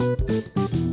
Thank you.